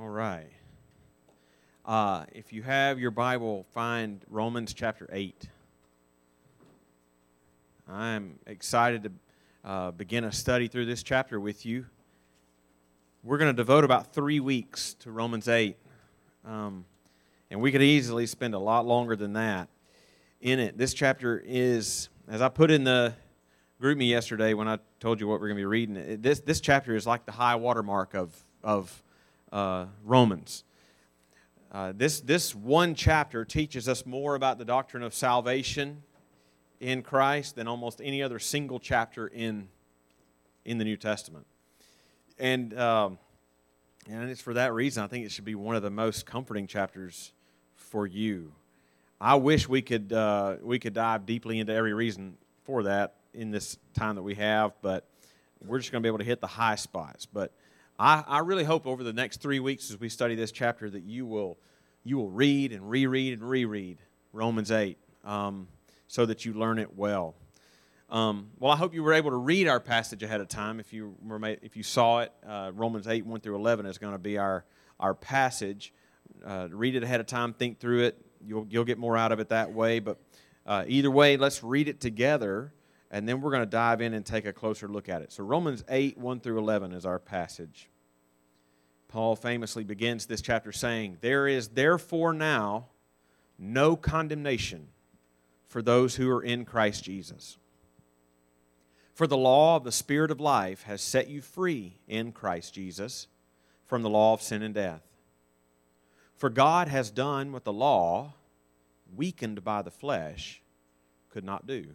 All right. Uh, if you have your Bible, find Romans chapter 8. I'm excited to uh, begin a study through this chapter with you. We're going to devote about three weeks to Romans 8. Um, and we could easily spend a lot longer than that in it. This chapter is, as I put in the GroupMe yesterday when I told you what we're going to be reading, this, this chapter is like the high watermark of, of uh, Romans. Uh, this, this one chapter teaches us more about the doctrine of salvation in Christ than almost any other single chapter in, in the New Testament. And, um, and it's for that reason I think it should be one of the most comforting chapters for you. I wish we could, uh, we could dive deeply into every reason for that in this time that we have, but we're just going to be able to hit the high spots. But I, I really hope over the next three weeks as we study this chapter that you will, you will read and reread and reread Romans 8 um, so that you learn it well. Um, well, I hope you were able to read our passage ahead of time. If you, if you saw it, uh, Romans 8, 1 through 11 is going to be our, our passage. Uh, read it ahead of time, think through it. You'll, you'll get more out of it that way. But uh, either way, let's read it together and then we're going to dive in and take a closer look at it. So, Romans 8, 1 through 11 is our passage. Paul famously begins this chapter saying, There is therefore now no condemnation for those who are in Christ Jesus. For the law of the Spirit of life has set you free in Christ Jesus from the law of sin and death. For God has done what the law, weakened by the flesh, could not do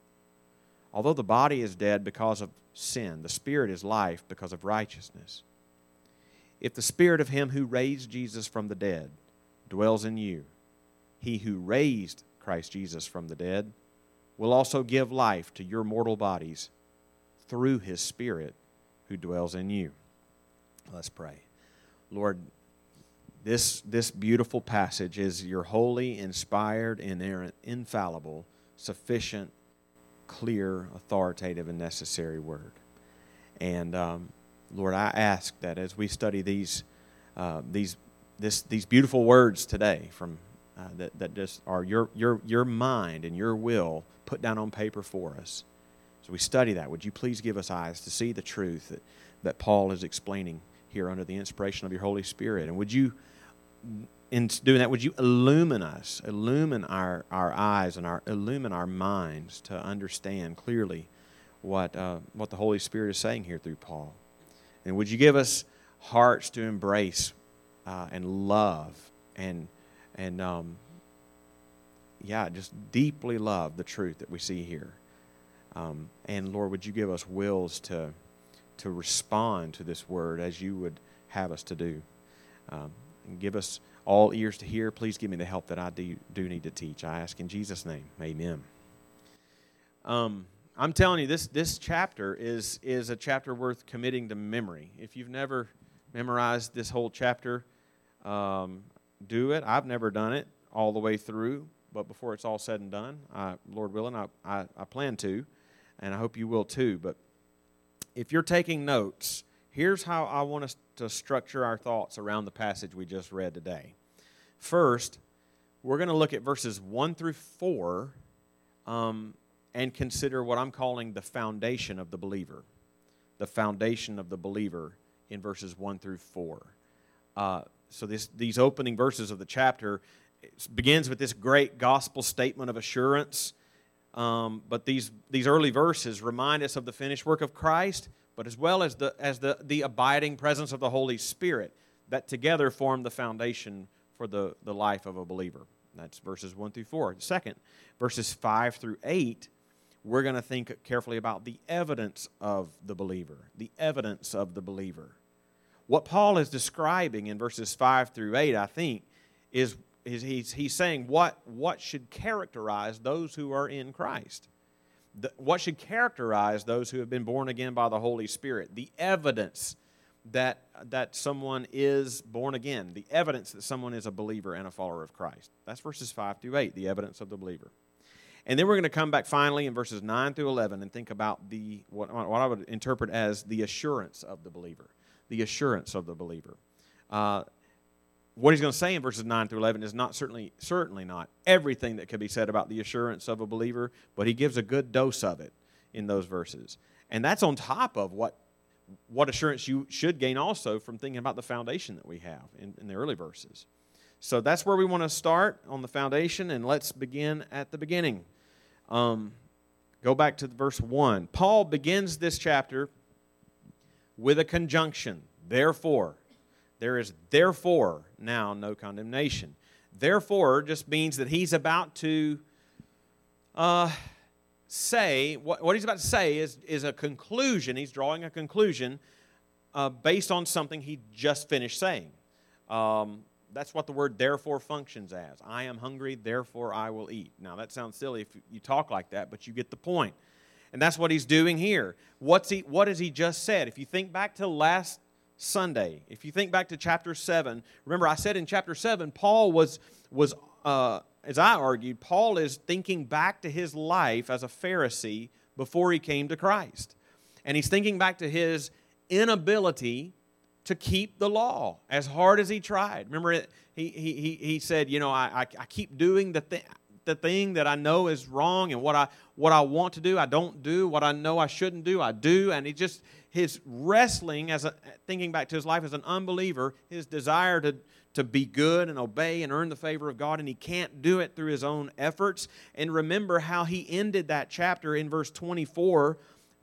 Although the body is dead because of sin, the spirit is life because of righteousness. If the spirit of him who raised Jesus from the dead dwells in you, he who raised Christ Jesus from the dead will also give life to your mortal bodies through his spirit who dwells in you. Let's pray. Lord, this, this beautiful passage is your holy, inspired, inerrant, infallible, sufficient, clear, authoritative, and necessary word. And um, Lord, I ask that as we study these, uh, these, this, these beautiful words today from uh, that, that just are your, your, your mind and your will put down on paper for us. As we study that, would you please give us eyes to see the truth that, that Paul is explaining here under the inspiration of your Holy Spirit? And would you in doing that, would you illumine us, illumine our, our eyes and our, illumine our minds to understand clearly what, uh, what the Holy Spirit is saying here through Paul? And would you give us hearts to embrace uh, and love and, and um, yeah, just deeply love the truth that we see here? Um, and Lord, would you give us wills to, to respond to this word as you would have us to do? Um, and give us all ears to hear. Please give me the help that I do, do need to teach. I ask in Jesus' name. Amen. Um, I'm telling you, this, this chapter is, is a chapter worth committing to memory. If you've never memorized this whole chapter, um, do it. I've never done it all the way through, but before it's all said and done, I, Lord willing, I, I, I plan to, and I hope you will too. But if you're taking notes, here's how I want us to structure our thoughts around the passage we just read today. First, we're going to look at verses 1 through 4 um, and consider what I'm calling the foundation of the believer. The foundation of the believer in verses 1 through 4. Uh, so this, these opening verses of the chapter begins with this great gospel statement of assurance. Um, but these, these early verses remind us of the finished work of Christ, but as well as, the, as the, the abiding presence of the Holy Spirit that together form the foundation for the, the life of a believer. That's verses 1 through 4. Second, verses 5 through 8, we're going to think carefully about the evidence of the believer. The evidence of the believer. What Paul is describing in verses 5 through 8, I think, is, is he's, he's saying what, what should characterize those who are in Christ. The, what should characterize those who have been born again by the Holy Spirit. The evidence that, that someone is born again, the evidence that someone is a believer and a follower of Christ. That's verses 5 through 8, the evidence of the believer. And then we're going to come back finally in verses 9 through 11 and think about the, what, what I would interpret as the assurance of the believer. The assurance of the believer. Uh, what he's going to say in verses 9 through 11 is not certainly, certainly not everything that could be said about the assurance of a believer, but he gives a good dose of it in those verses. And that's on top of what what assurance you should gain also from thinking about the foundation that we have in, in the early verses. So that's where we want to start on the foundation, and let's begin at the beginning. Um, go back to verse 1. Paul begins this chapter with a conjunction. Therefore, there is therefore now no condemnation. Therefore just means that he's about to uh, say, what, what he's about to say is, is a conclusion. He's drawing a conclusion uh, based on something he just finished saying. Um, that's what the word therefore functions as. I am hungry, therefore I will eat. Now, that sounds silly if you talk like that, but you get the point. And that's what he's doing here. What's he, what has he just said? If you think back to last Sunday, if you think back to chapter 7, remember I said in chapter 7, Paul was, was uh, as I argued, Paul is thinking back to his life as a Pharisee before he came to Christ. And he's thinking back to his inability to keep the law as hard as he tried. Remember, he, he, he said, You know, I, I, keep doing the, th- the thing that I know is wrong, and what I, what I want to do, I don't do. What I know I shouldn't do, I do. And he just, his wrestling, as a, thinking back to his life as an unbeliever, his desire to, to be good and obey and earn the favor of God, and he can't do it through his own efforts. And remember how he ended that chapter in verse 24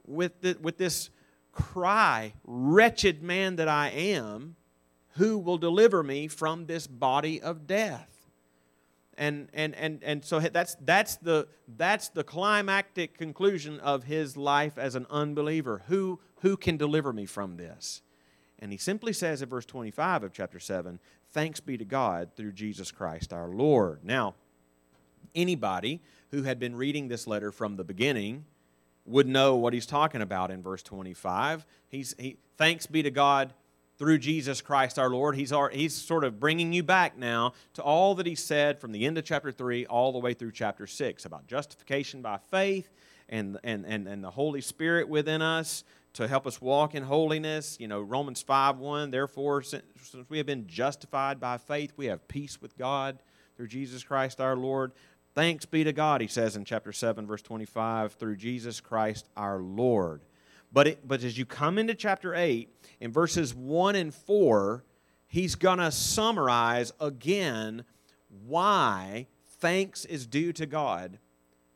with, the, with this cry Wretched man that I am, who will deliver me from this body of death? And, and, and, and so that's, that's, the, that's the climactic conclusion of his life as an unbeliever. Who, who can deliver me from this? And he simply says in verse 25 of chapter 7 Thanks be to God through Jesus Christ our Lord. Now, anybody who had been reading this letter from the beginning would know what he's talking about in verse 25. He's, he, thanks be to God through Jesus Christ our Lord. He's, our, he's sort of bringing you back now to all that he said from the end of chapter 3 all the way through chapter 6 about justification by faith and, and, and, and the Holy Spirit within us to help us walk in holiness. You know, Romans 5 1, therefore, since, since we have been justified by faith, we have peace with God through Jesus Christ our Lord. Thanks be to God, he says in chapter 7, verse 25, through Jesus Christ our Lord. But, it, but as you come into chapter 8, in verses 1 and 4, he's going to summarize again why thanks is due to God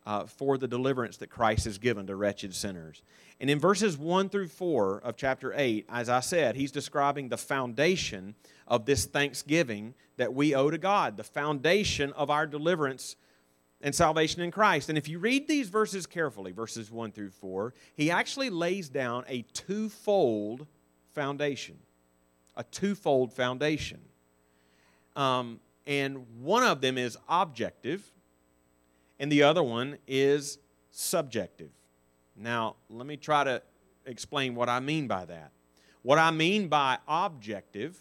uh, for the deliverance that Christ has given to wretched sinners. And in verses 1 through 4 of chapter 8, as I said, he's describing the foundation of this thanksgiving that we owe to God, the foundation of our deliverance and salvation in Christ. And if you read these verses carefully, verses 1 through 4, he actually lays down a twofold foundation. A twofold foundation. Um, and one of them is objective, and the other one is subjective. Now, let me try to explain what I mean by that. What I mean by objective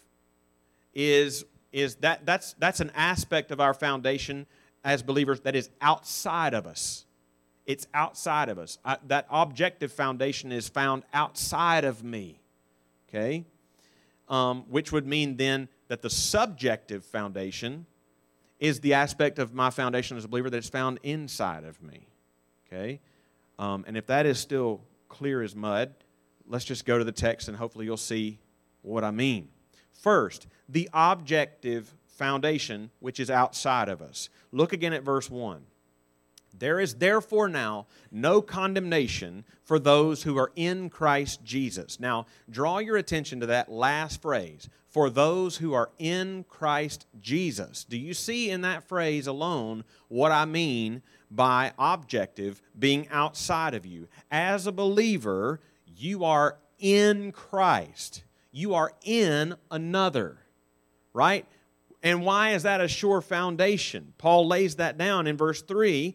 is, is that that's, that's an aspect of our foundation as believers that is outside of us. It's outside of us. I, that objective foundation is found outside of me. Okay? Um, which would mean then that the subjective foundation is the aspect of my foundation as a believer that's found inside of me. Okay? Um, and if that is still clear as mud, let's just go to the text and hopefully you'll see what I mean. First, the objective foundation, which is outside of us. Look again at verse 1. There is therefore now no condemnation for those who are in Christ Jesus. Now, draw your attention to that last phrase for those who are in Christ Jesus. Do you see in that phrase alone what I mean by objective being outside of you? As a believer, you are in Christ, you are in another, right? And why is that a sure foundation? Paul lays that down in verse 3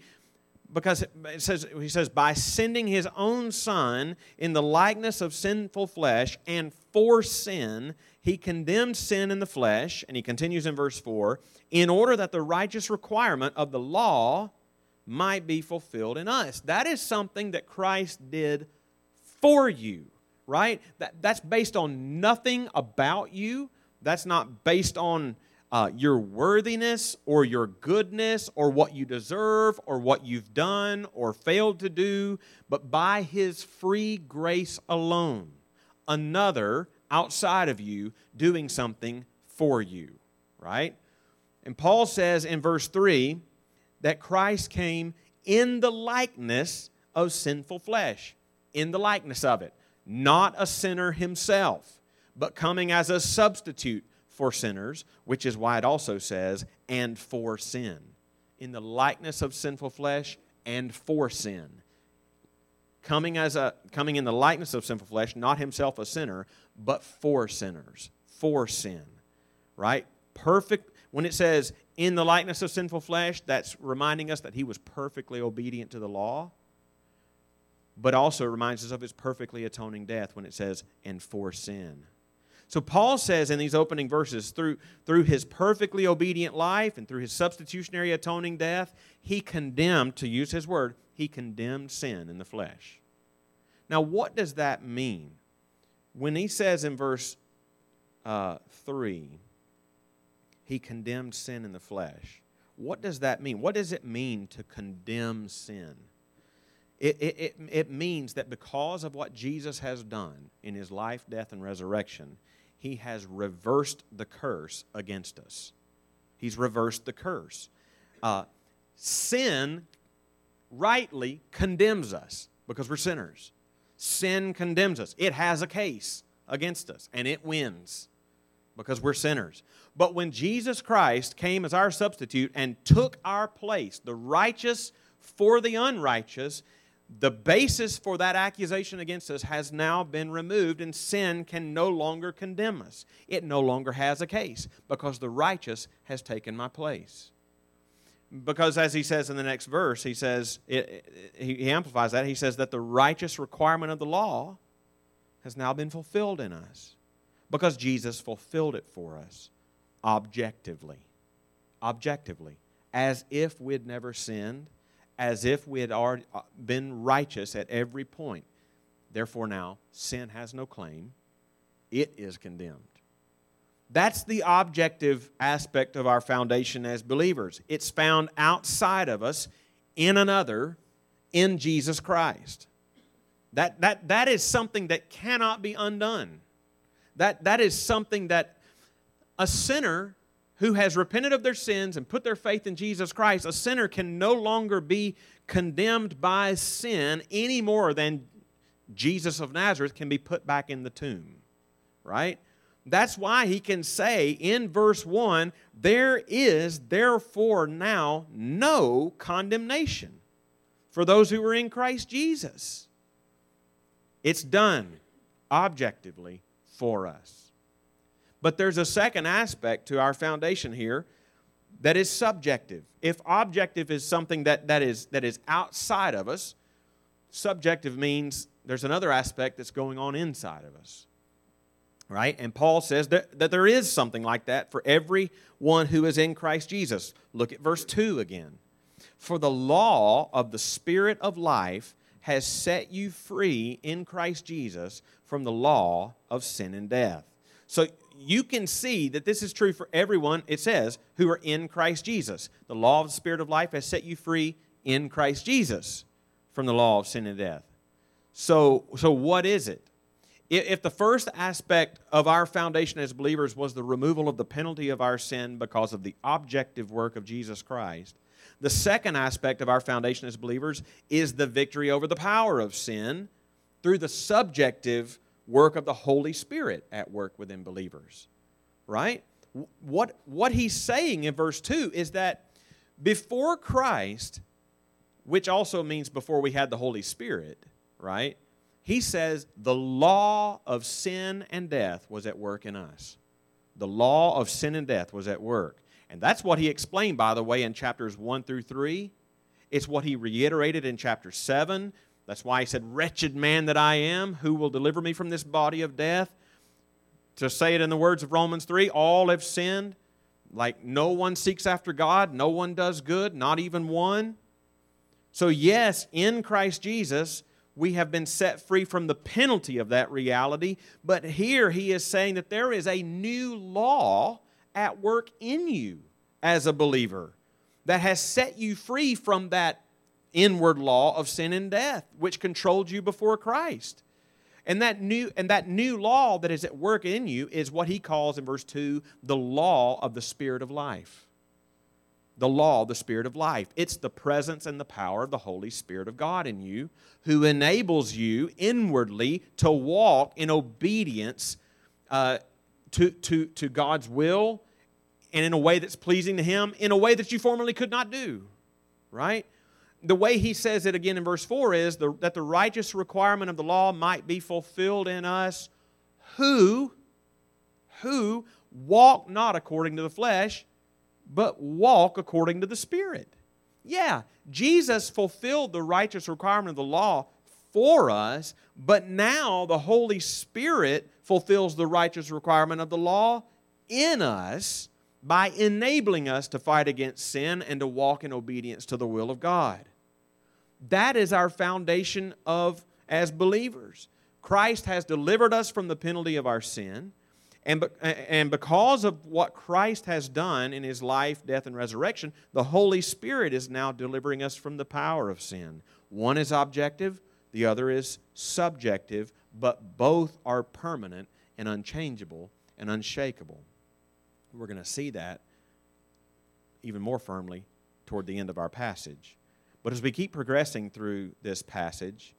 because it says he says by sending his own son in the likeness of sinful flesh and for sin he condemned sin in the flesh and he continues in verse 4 in order that the righteous requirement of the law might be fulfilled in us. That is something that Christ did for you right? That, that's based on nothing about you. That's not based on uh, your worthiness or your goodness or what you deserve or what you've done or failed to do, but by His free grace alone. Another outside of you doing something for you, right? And Paul says in verse 3 that Christ came in the likeness of sinful flesh, in the likeness of it, not a sinner himself, but coming as a substitute for sinners, which is why it also says, and for sin. In the likeness of sinful flesh and for sin. Coming, as a, coming in the likeness of sinful flesh, not himself a sinner, but for sinners, for sin. Right? Perfect. When it says in the likeness of sinful flesh, that's reminding us that he was perfectly obedient to the law but also reminds us of his perfectly atoning death when it says, and for sin. So Paul says in these opening verses, through, through his perfectly obedient life and through his substitutionary atoning death, he condemned, to use his word, he condemned sin in the flesh. Now, what does that mean? When he says in verse uh, 3, he condemned sin in the flesh, what does that mean? What does it mean to condemn sin? It, it, it, it means that because of what Jesus has done in his life, death, and resurrection, he has reversed the curse against us. He's reversed the curse. Uh, sin rightly condemns us because we're sinners. Sin condemns us. It has a case against us, and it wins because we're sinners. But when Jesus Christ came as our substitute and took our place, the righteous for the unrighteous, the basis for that accusation against us has now been removed, and sin can no longer condemn us. It no longer has a case because the righteous has taken my place. Because, as he says in the next verse, he says, it, it, he amplifies that. He says that the righteous requirement of the law has now been fulfilled in us because Jesus fulfilled it for us objectively. Objectively. As if we'd never sinned as if we had already uh, been righteous at every point. Therefore, now sin has no claim, it is condemned. That's the objective aspect of our foundation as believers. It's found outside of us, in another, in Jesus Christ. That, that, that is something that cannot be undone. That, that is something that a sinner who has repented of their sins and put their faith in Jesus Christ, a sinner can no longer be condemned by sin any more than Jesus of Nazareth can be put back in the tomb. Right? That's why he can say in verse 1 there is therefore now no condemnation for those who are in Christ Jesus. It's done objectively for us. But there's a second aspect to our foundation here that is subjective. If objective is something that, that, is, that is outside of us, subjective means there's another aspect that's going on inside of us. Right? And Paul says that, that there is something like that for everyone who is in Christ Jesus. Look at verse 2 again. For the law of the Spirit of life has set you free in Christ Jesus from the law of sin and death. So you can see that this is true for everyone, it says, who are in Christ Jesus. The law of the Spirit of life has set you free in Christ Jesus from the law of sin and death. So, so what is it? if the first aspect of our foundation as believers was the removal of the penalty of our sin because of the objective work of Jesus Christ, the second aspect of our foundation as believers is the victory over the power of sin through the subjective work of the Holy Spirit at work within believers. Right? What, what he's saying in verse 2 is that before Christ, which also means before we had the Holy Spirit, right? He says the law of sin and death was at work in us. The law of sin and death was at work. And that's what he explained, by the way, in chapters 1 through 3. It's what he reiterated in chapter 7. That's why he said, Wretched man that I am, who will deliver me from this body of death? To say it in the words of Romans 3, all have sinned. Like no one seeks after God, no one does good, not even one. So, yes, in Christ Jesus, we have been set free from the penalty of that reality. But here he is saying that there is a new law at work in you as a believer that has set you free from that inward law of sin and death, which controlled you before Christ. And that new and that new law that is at work in you is what he calls in verse 2 the law of the spirit of life the law, the Spirit of life. It's the presence and the power of the Holy Spirit of God in you who enables you inwardly to walk in obedience uh, to, to, to God's will and in a way that's pleasing to Him, in a way that you formerly could not do. Right? The way he says it again in verse 4 is the, that the righteous requirement of the law might be fulfilled in us who, who walk not according to the flesh, but walk according to the Spirit. Yeah, Jesus fulfilled the righteous requirement of the law for us, but now the Holy Spirit fulfills the righteous requirement of the law in us by enabling us to fight against sin and to walk in obedience to the will of God. That is our foundation of as believers. Christ has delivered us from the penalty of our sin. And, and because of what Christ has done in his life, death, and resurrection, the Holy Spirit is now delivering us from the power of sin. One is objective, the other is subjective, but both are permanent and unchangeable and unshakable. We're going to see that even more firmly toward the end of our passage. But as we keep progressing through this passage,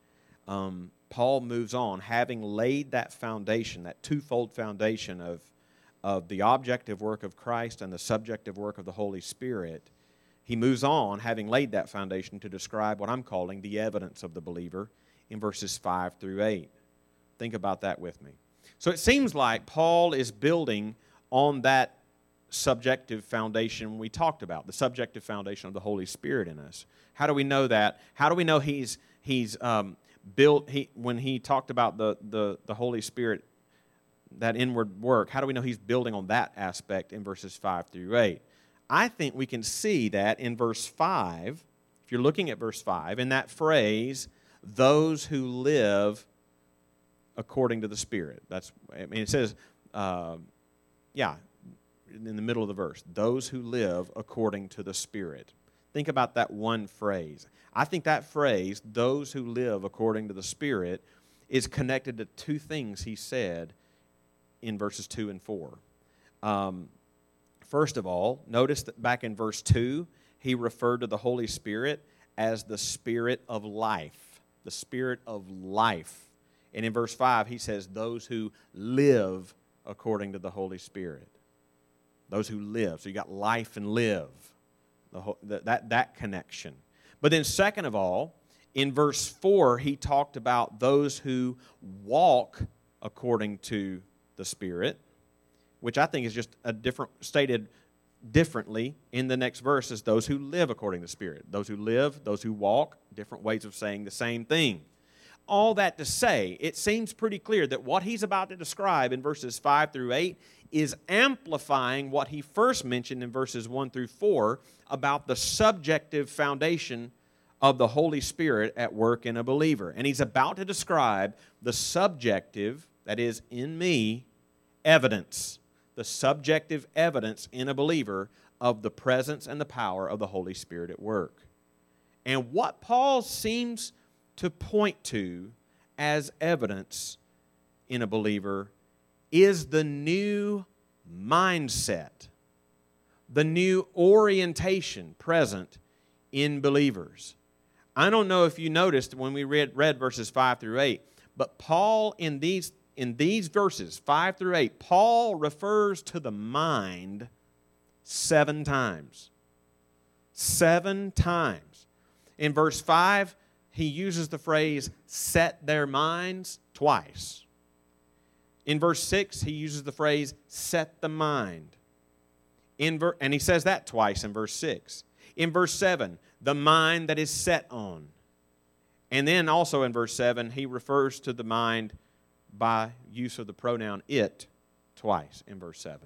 um, Paul moves on, having laid that foundation, that twofold foundation of, of the objective work of Christ and the subjective work of the Holy Spirit. He moves on, having laid that foundation, to describe what I'm calling the evidence of the believer in verses 5 through 8. Think about that with me. So it seems like Paul is building on that subjective foundation we talked about, the subjective foundation of the Holy Spirit in us. How do we know that? How do we know he's, he's um, built he when he talked about the, the, the Holy Spirit, that inward work, how do we know he's building on that aspect in verses 5 through 8? I think we can see that in verse 5, if you're looking at verse 5, in that phrase, those who live according to the Spirit. That's, I mean, it says, uh, yeah, in the middle of the verse, those who live according to the Spirit. Think about that one phrase. I think that phrase, those who live according to the Spirit, is connected to two things he said in verses 2 and 4. Um, first of all, notice that back in verse 2, he referred to the Holy Spirit as the Spirit of life. The Spirit of life. And in verse 5, he says, those who live according to the Holy Spirit. Those who live. So you got life and live. Whole, that, that connection. But then, second of all, in verse 4, he talked about those who walk according to the Spirit, which I think is just a different, stated differently in the next verse as those who live according to the Spirit. Those who live, those who walk, different ways of saying the same thing. All that to say, it seems pretty clear that what he's about to describe in verses 5 through 8 is amplifying what he first mentioned in verses 1 through 4 about the subjective foundation of the Holy Spirit at work in a believer. And he's about to describe the subjective, that is, in me, evidence, the subjective evidence in a believer of the presence and the power of the Holy Spirit at work. And what Paul seems to point to as evidence in a believer is the new mindset, the new orientation present in believers. I don't know if you noticed when we read, read verses 5 through 8, but Paul in these, in these verses, 5 through 8, Paul refers to the mind seven times. Seven times. In verse 5, he uses the phrase set their minds twice. In verse 6, he uses the phrase set the mind. In ver- and he says that twice in verse 6. In verse 7, the mind that is set on. And then also in verse 7, he refers to the mind by use of the pronoun it twice in verse 7.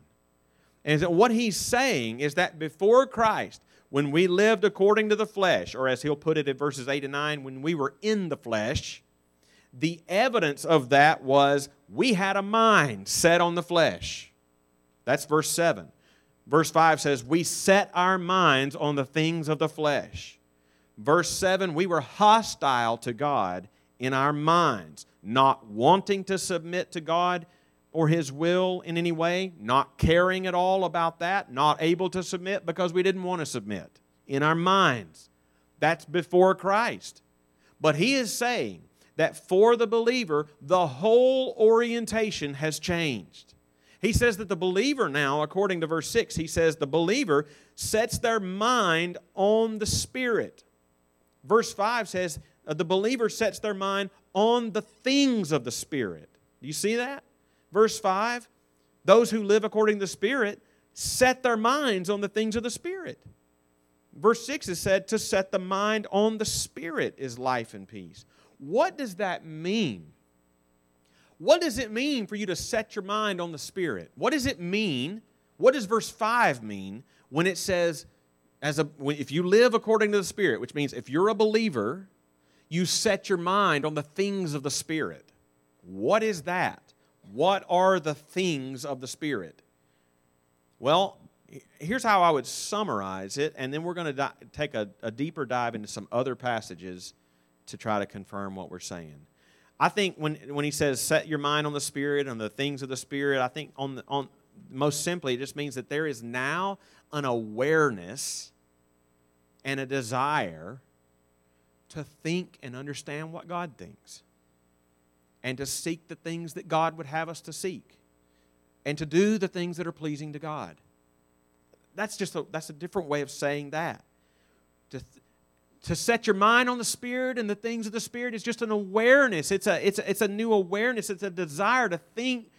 And what he's saying is that before Christ, when we lived according to the flesh, or as he'll put it in verses 8 and 9, when we were in the flesh, the evidence of that was we had a mind set on the flesh. That's verse 7. Verse 5 says, We set our minds on the things of the flesh. Verse 7, we were hostile to God in our minds, not wanting to submit to God or His will in any way, not caring at all about that, not able to submit because we didn't want to submit in our minds. That's before Christ. But He is saying that for the believer, the whole orientation has changed. He says that the believer now, according to verse 6, he says the believer sets their mind on the Spirit. Verse 5 says uh, the believer sets their mind on the things of the Spirit. Do you see that? Verse 5 those who live according to the Spirit set their minds on the things of the Spirit. Verse 6 is said to set the mind on the Spirit is life and peace. What does that mean? What does it mean for you to set your mind on the Spirit? What does it mean? What does verse 5 mean when it says, as a, if you live according to the Spirit, which means if you're a believer, you set your mind on the things of the Spirit? What is that? What are the things of the Spirit? Well, here's how I would summarize it, and then we're going to di- take a, a deeper dive into some other passages to try to confirm what we're saying. I think when, when he says set your mind on the Spirit and the things of the Spirit, I think on, the, on most simply, it just means that there is now an awareness and a desire to think and understand what God thinks and to seek the things that God would have us to seek and to do the things that are pleasing to God. That's just a, that's a different way of saying that. To, to set your mind on the Spirit and the things of the Spirit is just an awareness. It's a, it's a, it's a new awareness. It's a desire to think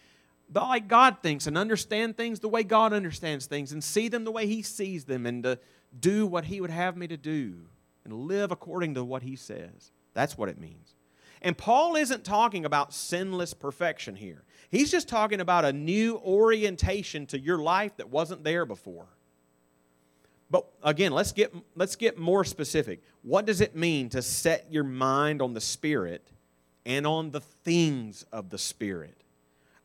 like God thinks and understand things the way God understands things and see them the way He sees them and to do what He would have me to do and live according to what He says. That's what it means. And Paul isn't talking about sinless perfection here. He's just talking about a new orientation to your life that wasn't there before. But again, let's get, let's get more specific. What does it mean to set your mind on the Spirit and on the things of the Spirit?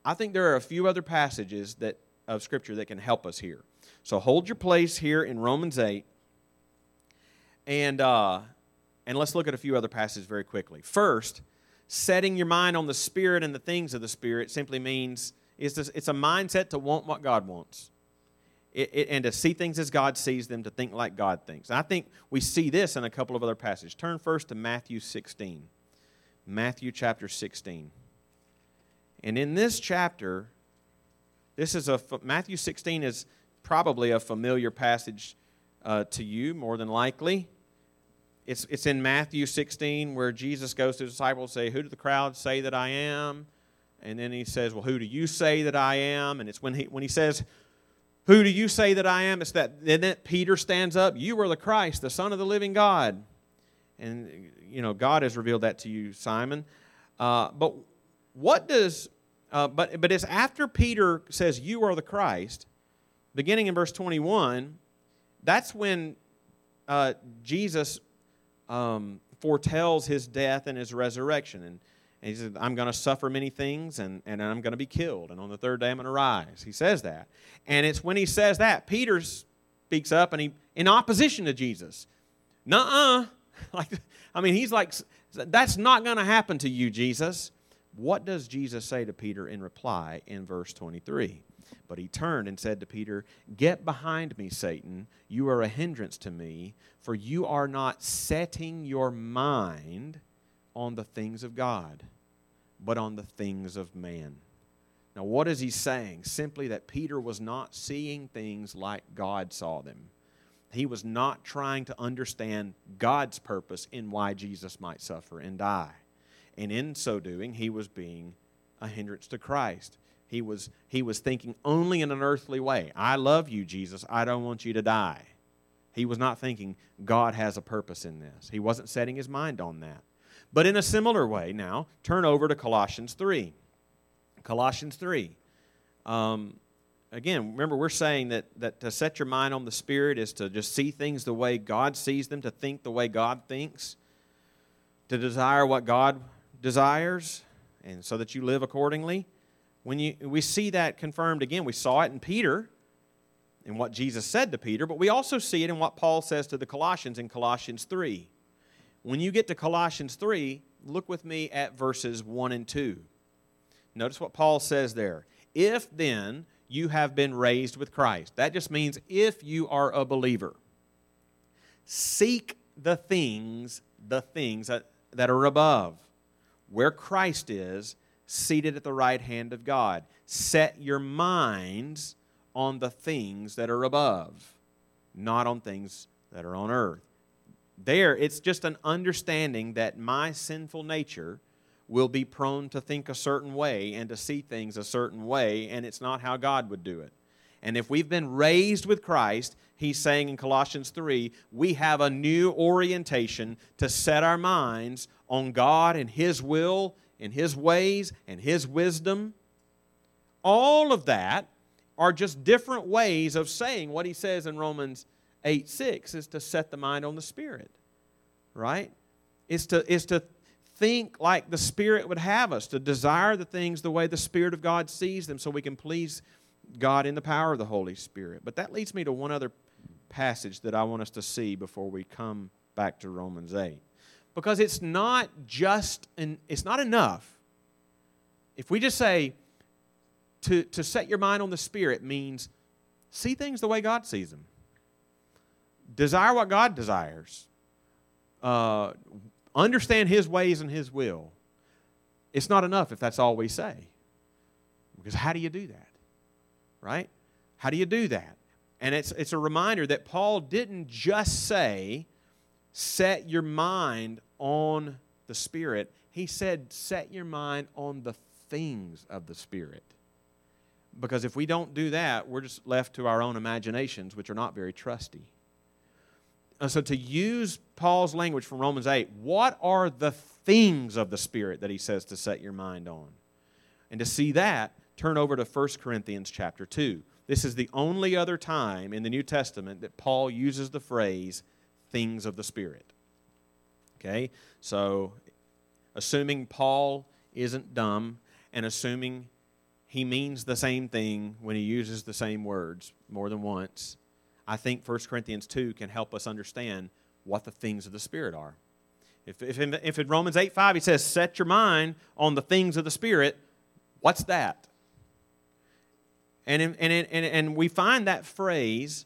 I think there are a few other passages that, of Scripture that can help us here. So hold your place here in Romans 8. And, uh, and let's look at a few other passages very quickly. First, setting your mind on the Spirit and the things of the Spirit simply means it's a, it's a mindset to want what God wants it, it, and to see things as God sees them, to think like God thinks. I think we see this in a couple of other passages. Turn first to Matthew 16. Matthew chapter 16. And in this chapter, this is a Matthew 16 is probably a familiar passage uh, to you, more than likely. It's, it's in Matthew 16 where Jesus goes to the disciples and say, Who do the crowd say that I am? And then he says, Well, who do you say that I am? And it's when he, when he says, who do you say that I am? It's that then that Peter stands up. You are the Christ, the Son of the living God. And, you know, God has revealed that to you, Simon. Uh, but what does, uh, but, but it's after Peter says, You are the Christ, beginning in verse 21, that's when uh, Jesus um, foretells his death and his resurrection. And and he said, I'm going to suffer many things and, and I'm going to be killed. And on the third day, I'm going to rise. He says that. And it's when he says that, Peter speaks up and he, in opposition to Jesus. Nuh uh. Like, I mean, he's like, that's not going to happen to you, Jesus. What does Jesus say to Peter in reply in verse 23? But he turned and said to Peter, Get behind me, Satan. You are a hindrance to me, for you are not setting your mind on the things of God, but on the things of man. Now, what is he saying? Simply that Peter was not seeing things like God saw them. He was not trying to understand God's purpose in why Jesus might suffer and die. And in so doing, he was being a hindrance to Christ. He was, he was thinking only in an earthly way. I love you, Jesus. I don't want you to die. He was not thinking God has a purpose in this. He wasn't setting his mind on that. But in a similar way, now, turn over to Colossians 3. Colossians 3. Um, again, remember, we're saying that, that to set your mind on the Spirit is to just see things the way God sees them, to think the way God thinks, to desire what God desires, and so that you live accordingly. When you, we see that confirmed again, we saw it in Peter, in what Jesus said to Peter, but we also see it in what Paul says to the Colossians in Colossians 3. When you get to Colossians 3, look with me at verses 1 and 2. Notice what Paul says there. If then you have been raised with Christ, that just means if you are a believer, seek the things, the things that, that are above, where Christ is, seated at the right hand of God. Set your minds on the things that are above, not on things that are on earth. There, it's just an understanding that my sinful nature will be prone to think a certain way and to see things a certain way, and it's not how God would do it. And if we've been raised with Christ, he's saying in Colossians 3, we have a new orientation to set our minds on God and His will in His ways and His wisdom. All of that are just different ways of saying what He says in Romans 8 6 is to set the mind on the Spirit, right? Is to, is to think like the Spirit would have us, to desire the things the way the Spirit of God sees them so we can please God in the power of the Holy Spirit. But that leads me to one other passage that I want us to see before we come back to Romans 8 because it's not just an, it's not enough. If we just say to, to set your mind on the spirit means see things the way god sees them desire what god desires. Uh, understand his ways and his will. It's not enough if that's all we say. Because how do you do that? Right? How do you do that? And it's, it's a reminder that paul didn't just say set your mind on the Spirit. He said, set your mind on the things of the Spirit. Because if we don't do that, we're just left to our own imaginations, which are not very trusty. And so, to use Paul's language from Romans 8, what are the things of the Spirit that he says to set your mind on? And to see that, turn over to 1 Corinthians chapter 2. This is the only other time in the New Testament that Paul uses the phrase things of the Spirit. Okay? So, assuming Paul isn't dumb and assuming he means the same thing when he uses the same words more than once, I think 1 Corinthians 2 can help us understand what the things of the Spirit are. If, if, in, if in Romans 8 5 he says, Set your mind on the things of the Spirit, what's that? And, in, and, and, and we find that phrase,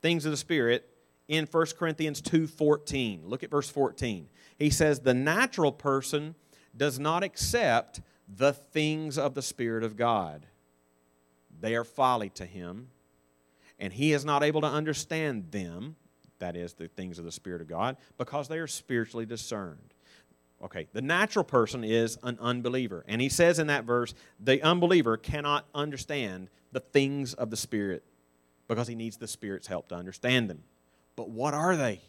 things of the Spirit, in 1 Corinthians 2:14. Look at verse 14. He says the natural person does not accept the things of the spirit of God. They are folly to him, and he is not able to understand them, that is the things of the spirit of God, because they are spiritually discerned. Okay, the natural person is an unbeliever. And he says in that verse, the unbeliever cannot understand the things of the Spirit because he needs the Spirit's help to understand them. But what are they?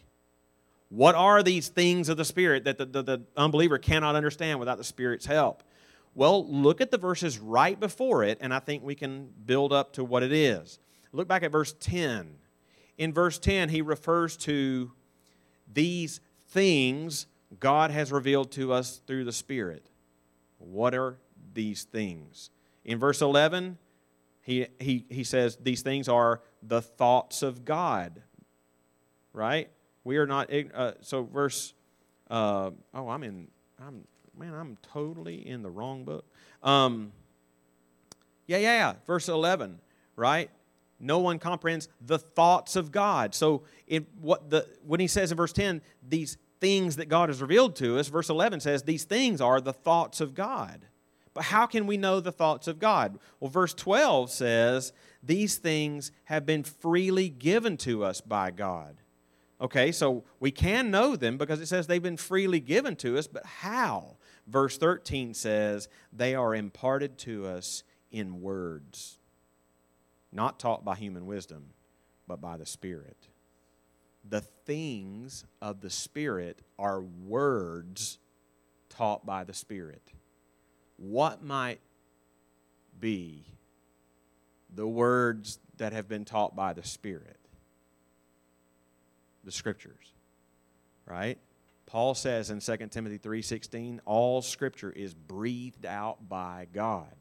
What are these things of the Spirit that the, the, the, unbeliever cannot understand without the Spirit's help? Well, look at the verses right before it, and I think we can build up to what it is. Look back at verse 10. In verse 10, he refers to these things God has revealed to us through the Spirit. What are these things? In verse 11, he, he, he says these things are the thoughts of God right? We are not, uh, so verse, uh, oh, I'm in, I'm Man, I'm totally in the wrong book. Um, yeah, yeah, yeah. Verse 11, right? No one comprehends the thoughts of God. So, in what the when he says in verse 10, these things that God has revealed to us, verse 11 says, these things are the thoughts of God. But how can we know the thoughts of God? Well, verse 12 says, these things have been freely given to us by God. Okay, so we can know them because it says they've been freely given to us, but how? Verse 13 says, they are imparted to us in words, not taught by human wisdom, but by the Spirit the things of the Spirit are words taught by the Spirit. What might be the words that have been taught by the Spirit? The Scriptures, right? Paul says in 2 Timothy 3:16, all scripture is breathed out by God.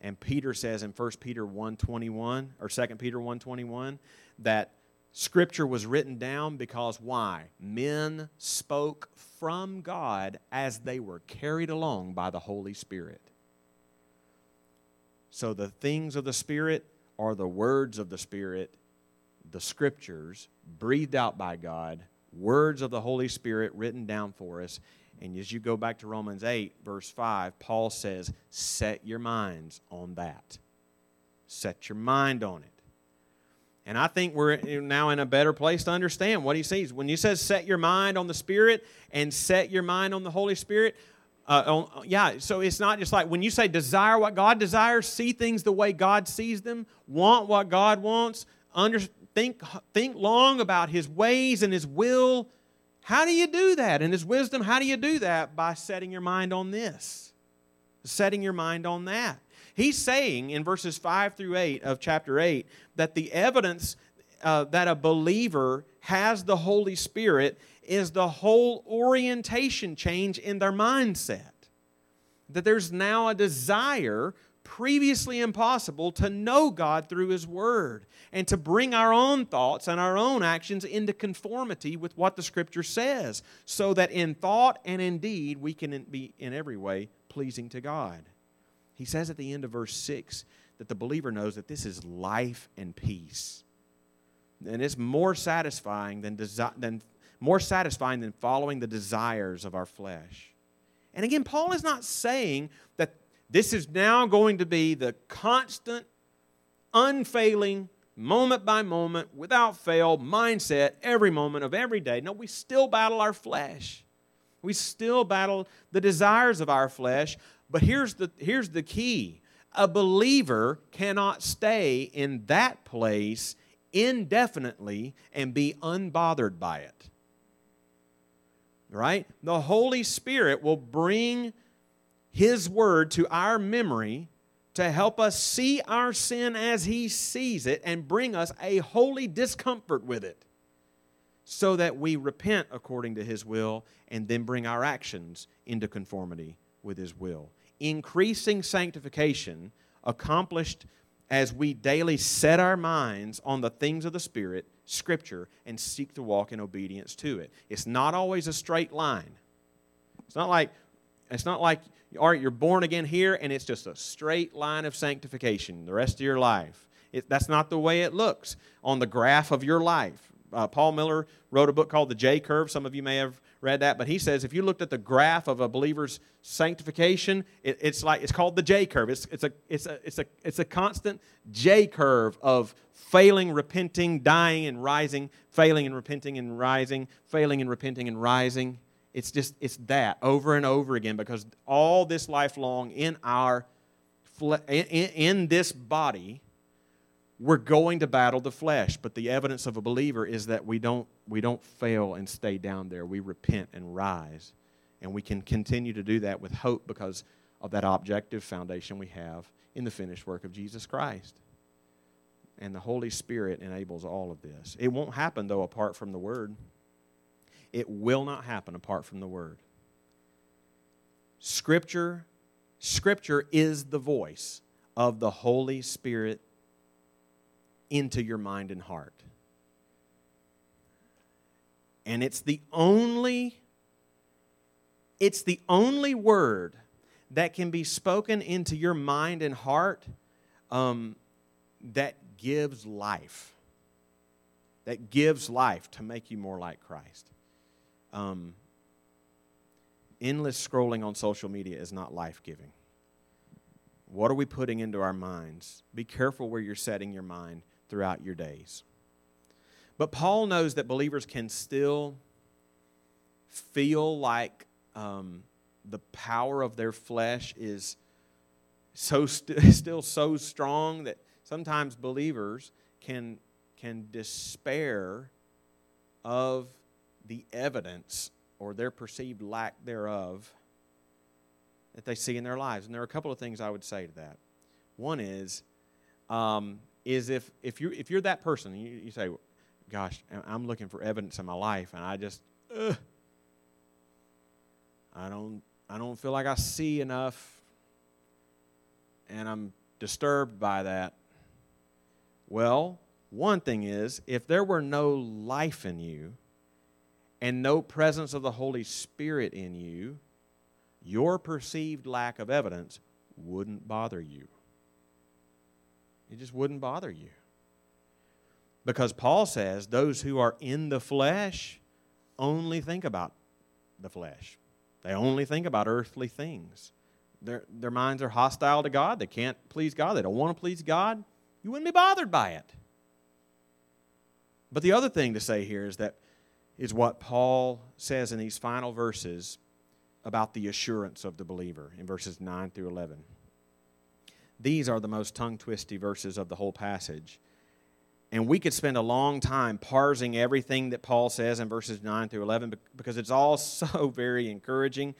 And Peter says in 1 Peter 1:21 or 2 Peter 1:21 that Scripture was written down because why? Men spoke from God as they were carried along by the Holy Spirit. So the things of the Spirit are the words of the Spirit, the Scriptures breathed out by God, words of the Holy Spirit written down for us. And as you go back to Romans 8, verse 5, Paul says, Set your minds on that. Set your mind on it. And I think we're now in a better place to understand what he sees. When he says set your mind on the Spirit and set your mind on the Holy Spirit, uh, on, yeah, so it's not just like when you say desire what God desires, see things the way God sees them, want what God wants, under, think, think long about His ways and His will. How do you do that? And His wisdom, how do you do that? By setting your mind on this, setting your mind on that. He's saying in verses 5 through 8 of chapter 8 that the evidence uh, that a believer has the Holy Spirit is the whole orientation change in their mindset. That there's now a desire previously impossible to know God through His Word and to bring our own thoughts and our own actions into conformity with what the Scripture says, so that in thought and in deed we can be in every way pleasing to God. He says at the end of verse 6 that the believer knows that this is life and peace. And it's more satisfying than, desi- than more satisfying than following the desires of our flesh. And again, Paul is not saying that this is now going to be the constant, unfailing, moment by moment, without fail mindset every moment of every day. No, we still battle our flesh. We still battle the desires of our flesh, but here's the, here's the key a believer cannot stay in that place indefinitely and be unbothered by it. Right? The Holy Spirit will bring His Word to our memory to help us see our sin as He sees it and bring us a holy discomfort with it so that we repent according to His will and then bring our actions into conformity with His will increasing sanctification accomplished as we daily set our minds on the things of the Spirit, Scripture, and seek to walk in obedience to it. It's not always a straight line. It's not like it's not like all right, you're born again here and it's just a straight line of sanctification the rest of your life. It, that's not the way it looks on the graph of your life. Uh, Paul Miller wrote a book called The J Curve. Some of you may have read that, but he says if you looked at the graph of a believer's sanctification, it, it's like it's called the J curve. It's, it's, a, it's, a, it's, a, it's a constant J curve of failing, repenting, dying, and rising, failing and repenting and rising, failing and repenting and rising. It's just it's that over and over again because all this lifelong in our in, in this body we're going to battle the flesh. But the evidence of a believer is that we don't we don't fail and stay down there. We repent and rise. And we can continue to do that with hope because of that objective foundation we have in the finished work of jesus christ. And the holy spirit enables all of this. It won't happen though apart from the word it will not happen apart from the word scripture scripture is the voice of the holy spirit into your mind and heart. And it's the only It's the only word that can be spoken into your mind and heart um, that gives life. That gives life to make you more like Christ. Um, endless scrolling on social media is not life giving. What are we putting into our minds? Be careful where you're setting your mind throughout your days. But Paul knows that believers can still feel like um, the power of their flesh is so st- still so strong that sometimes believers can can despair of the evidence or their perceived lack thereof that they see in their lives. And there are a couple of things I would say to that. One is, um, is if, if, you, if you're that person, you, you say, gosh, I'm looking for evidence in my life, and I just, ugh, I don't, I don't feel like I see enough, and I'm disturbed by that. Well, one thing is, if there were no life in you and no presence of the Holy Spirit in you, your perceived lack of evidence wouldn't bother you. It just wouldn't bother you. Because Paul says those who are in the flesh only think about the flesh, they only think about earthly things. Their, their minds are hostile to God. They can't please God. They don't want to please God. You wouldn't be bothered by it. But the other thing to say here is that is what Paul says in these final verses about the assurance of the believer in verses 9 through 11. These are the most tongue twisty verses of the whole passage. And we could spend a long time parsing everything that Paul says in verses 9 through 11 because it's all so very encouraging.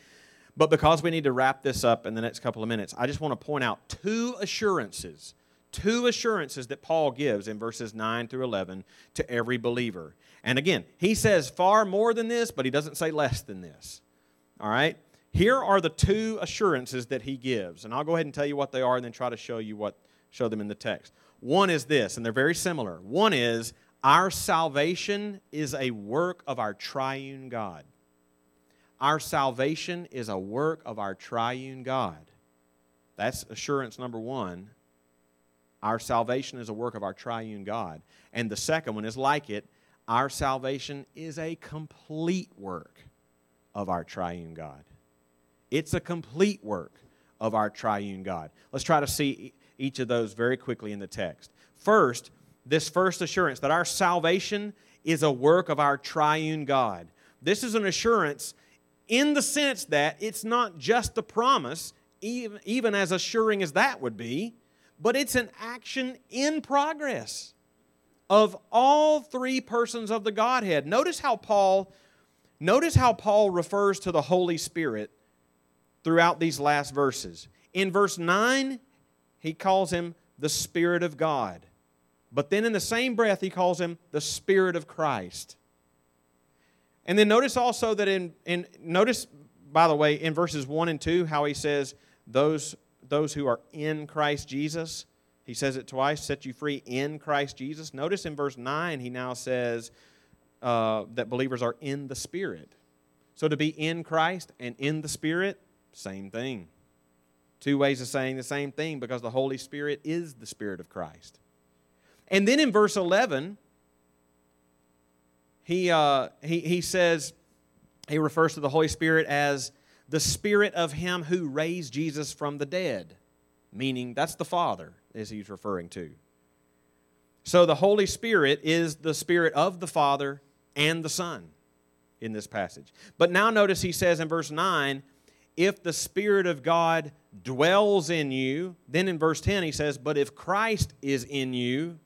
But because we need to wrap this up in the next couple of minutes, I just want to point out two assurances, two assurances that Paul gives in verses 9 through 11 to every believer. And again, he says far more than this, but he doesn't say less than this. All right? Here are the two assurances that he gives. And I'll go ahead and tell you what they are and then try to show you what show them in the text. One is this, and they're very similar. One is our salvation is a work of our triune God. Our salvation is a work of our triune God. That's assurance number one. Our salvation is a work of our triune God. And the second one is like it our salvation is a complete work of our triune God. It's a complete work of our triune God. Let's try to see each of those very quickly in the text. First, this first assurance that our salvation is a work of our triune God. This is an assurance in the sense that it's not just a promise, even, even as assuring as that would be, but it's an action in progress of all three persons of the Godhead. Notice how Paul Notice how Paul refers to the Holy Spirit throughout these last verses. In verse 9, he calls him the Spirit of God. But then in the same breath, he calls him the Spirit of Christ. And then notice also that in, in notice, by the way, in verses 1 and 2, how he says, those, those who are in Christ Jesus. He says it twice, set you free in Christ Jesus. Notice in verse 9, he now says, uh, that believers are in the Spirit. So to be in Christ and in the Spirit, same thing. Two ways of saying the same thing because the Holy Spirit is the Spirit of Christ. And then in verse 11, he, uh, he, he says, he refers to the Holy Spirit as the Spirit of Him who raised Jesus from the dead, meaning that's the Father, as he's referring to. So the Holy Spirit is the Spirit of the Father and the Son in this passage. But now notice he says in verse 9, if the Spirit of God dwells in you, then in verse 10 he says, but if Christ is in you,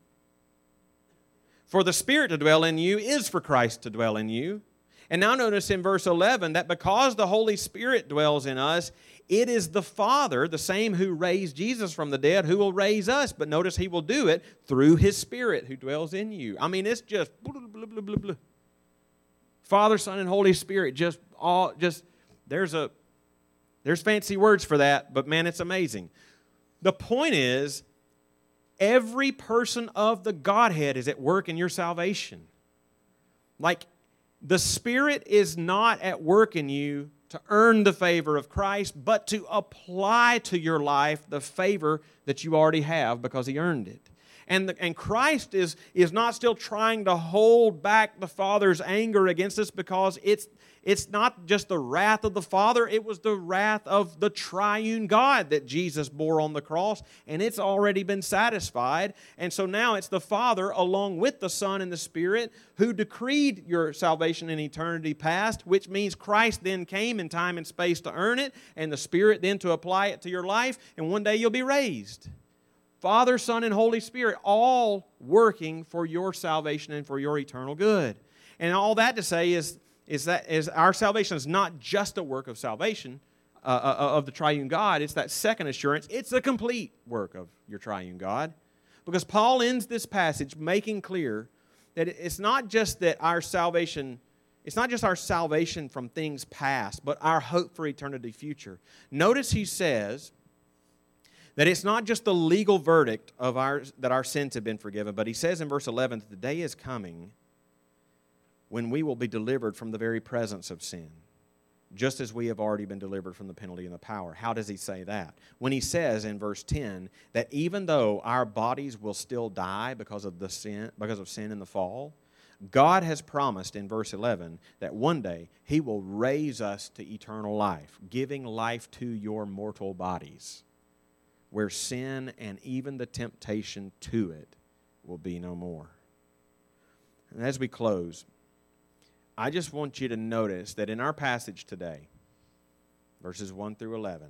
for the Spirit to dwell in you is for Christ to dwell in you. And now notice in verse 11 that because the Holy Spirit dwells in us, it is the Father, the same who raised Jesus from the dead, who will raise us. But notice he will do it through his Spirit who dwells in you. I mean, it's just blah, blah, blah, Father, Son, and Holy Spirit. Just all just there's a there's fancy words for that, but man, it's amazing. The point is, every person of the Godhead is at work in your salvation. Like the Spirit is not at work in you to earn the favor of Christ, but to apply to your life the favor that you already have because He earned it. And, the, and Christ is, is not still trying to hold back the Father's anger against us because it's, it's not just the wrath of the Father, it was the wrath of the triune God that Jesus bore on the cross, and it's already been satisfied. And so now it's the Father, along with the Son and the Spirit, who decreed your salvation in eternity past, which means Christ then came in time and space to earn it, and the Spirit then to apply it to your life, and one day you'll be raised. Father, Son, and Holy Spirit, all working for your salvation and for your eternal good. And all that to say is is that is our salvation is not just a work of salvation uh, uh, uh, of the triune God. It's that second assurance. It's a complete work of your triune God, because Paul ends this passage making clear that it's not just that our salvation. It's not just our salvation from things past, but our hope for eternity future. Notice he says that it's not just the legal verdict of our, that our sins have been forgiven, but he says in verse 11 that the day is coming when we will be delivered from the very presence of sin, just as we have already been delivered from the penalty and the power. How does he say that? When he says in verse 10 that even though our bodies will still die because of the sin because of sin in the fall, God has promised in verse 11 that one day he will raise us to eternal life, giving life to your mortal bodies, where sin and even the temptation to it will be no more. And as we close, I just want you to notice that in our passage today, verses 1 through 11,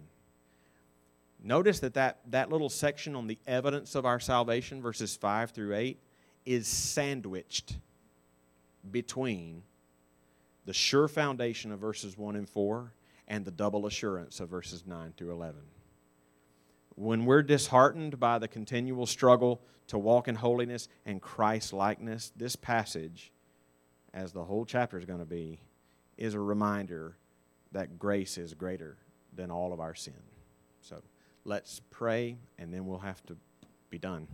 notice that, that that little section on the evidence of our salvation, verses 5 through 8, is sandwiched between the sure foundation of verses 1 and 4 and the double assurance of verses 9 through 11. When we're disheartened by the continual struggle to walk in holiness and Christ likeness, this passage as the whole chapter is going to be, is a reminder that grace is greater than all of our sin. So let's pray, and then we'll have to be done.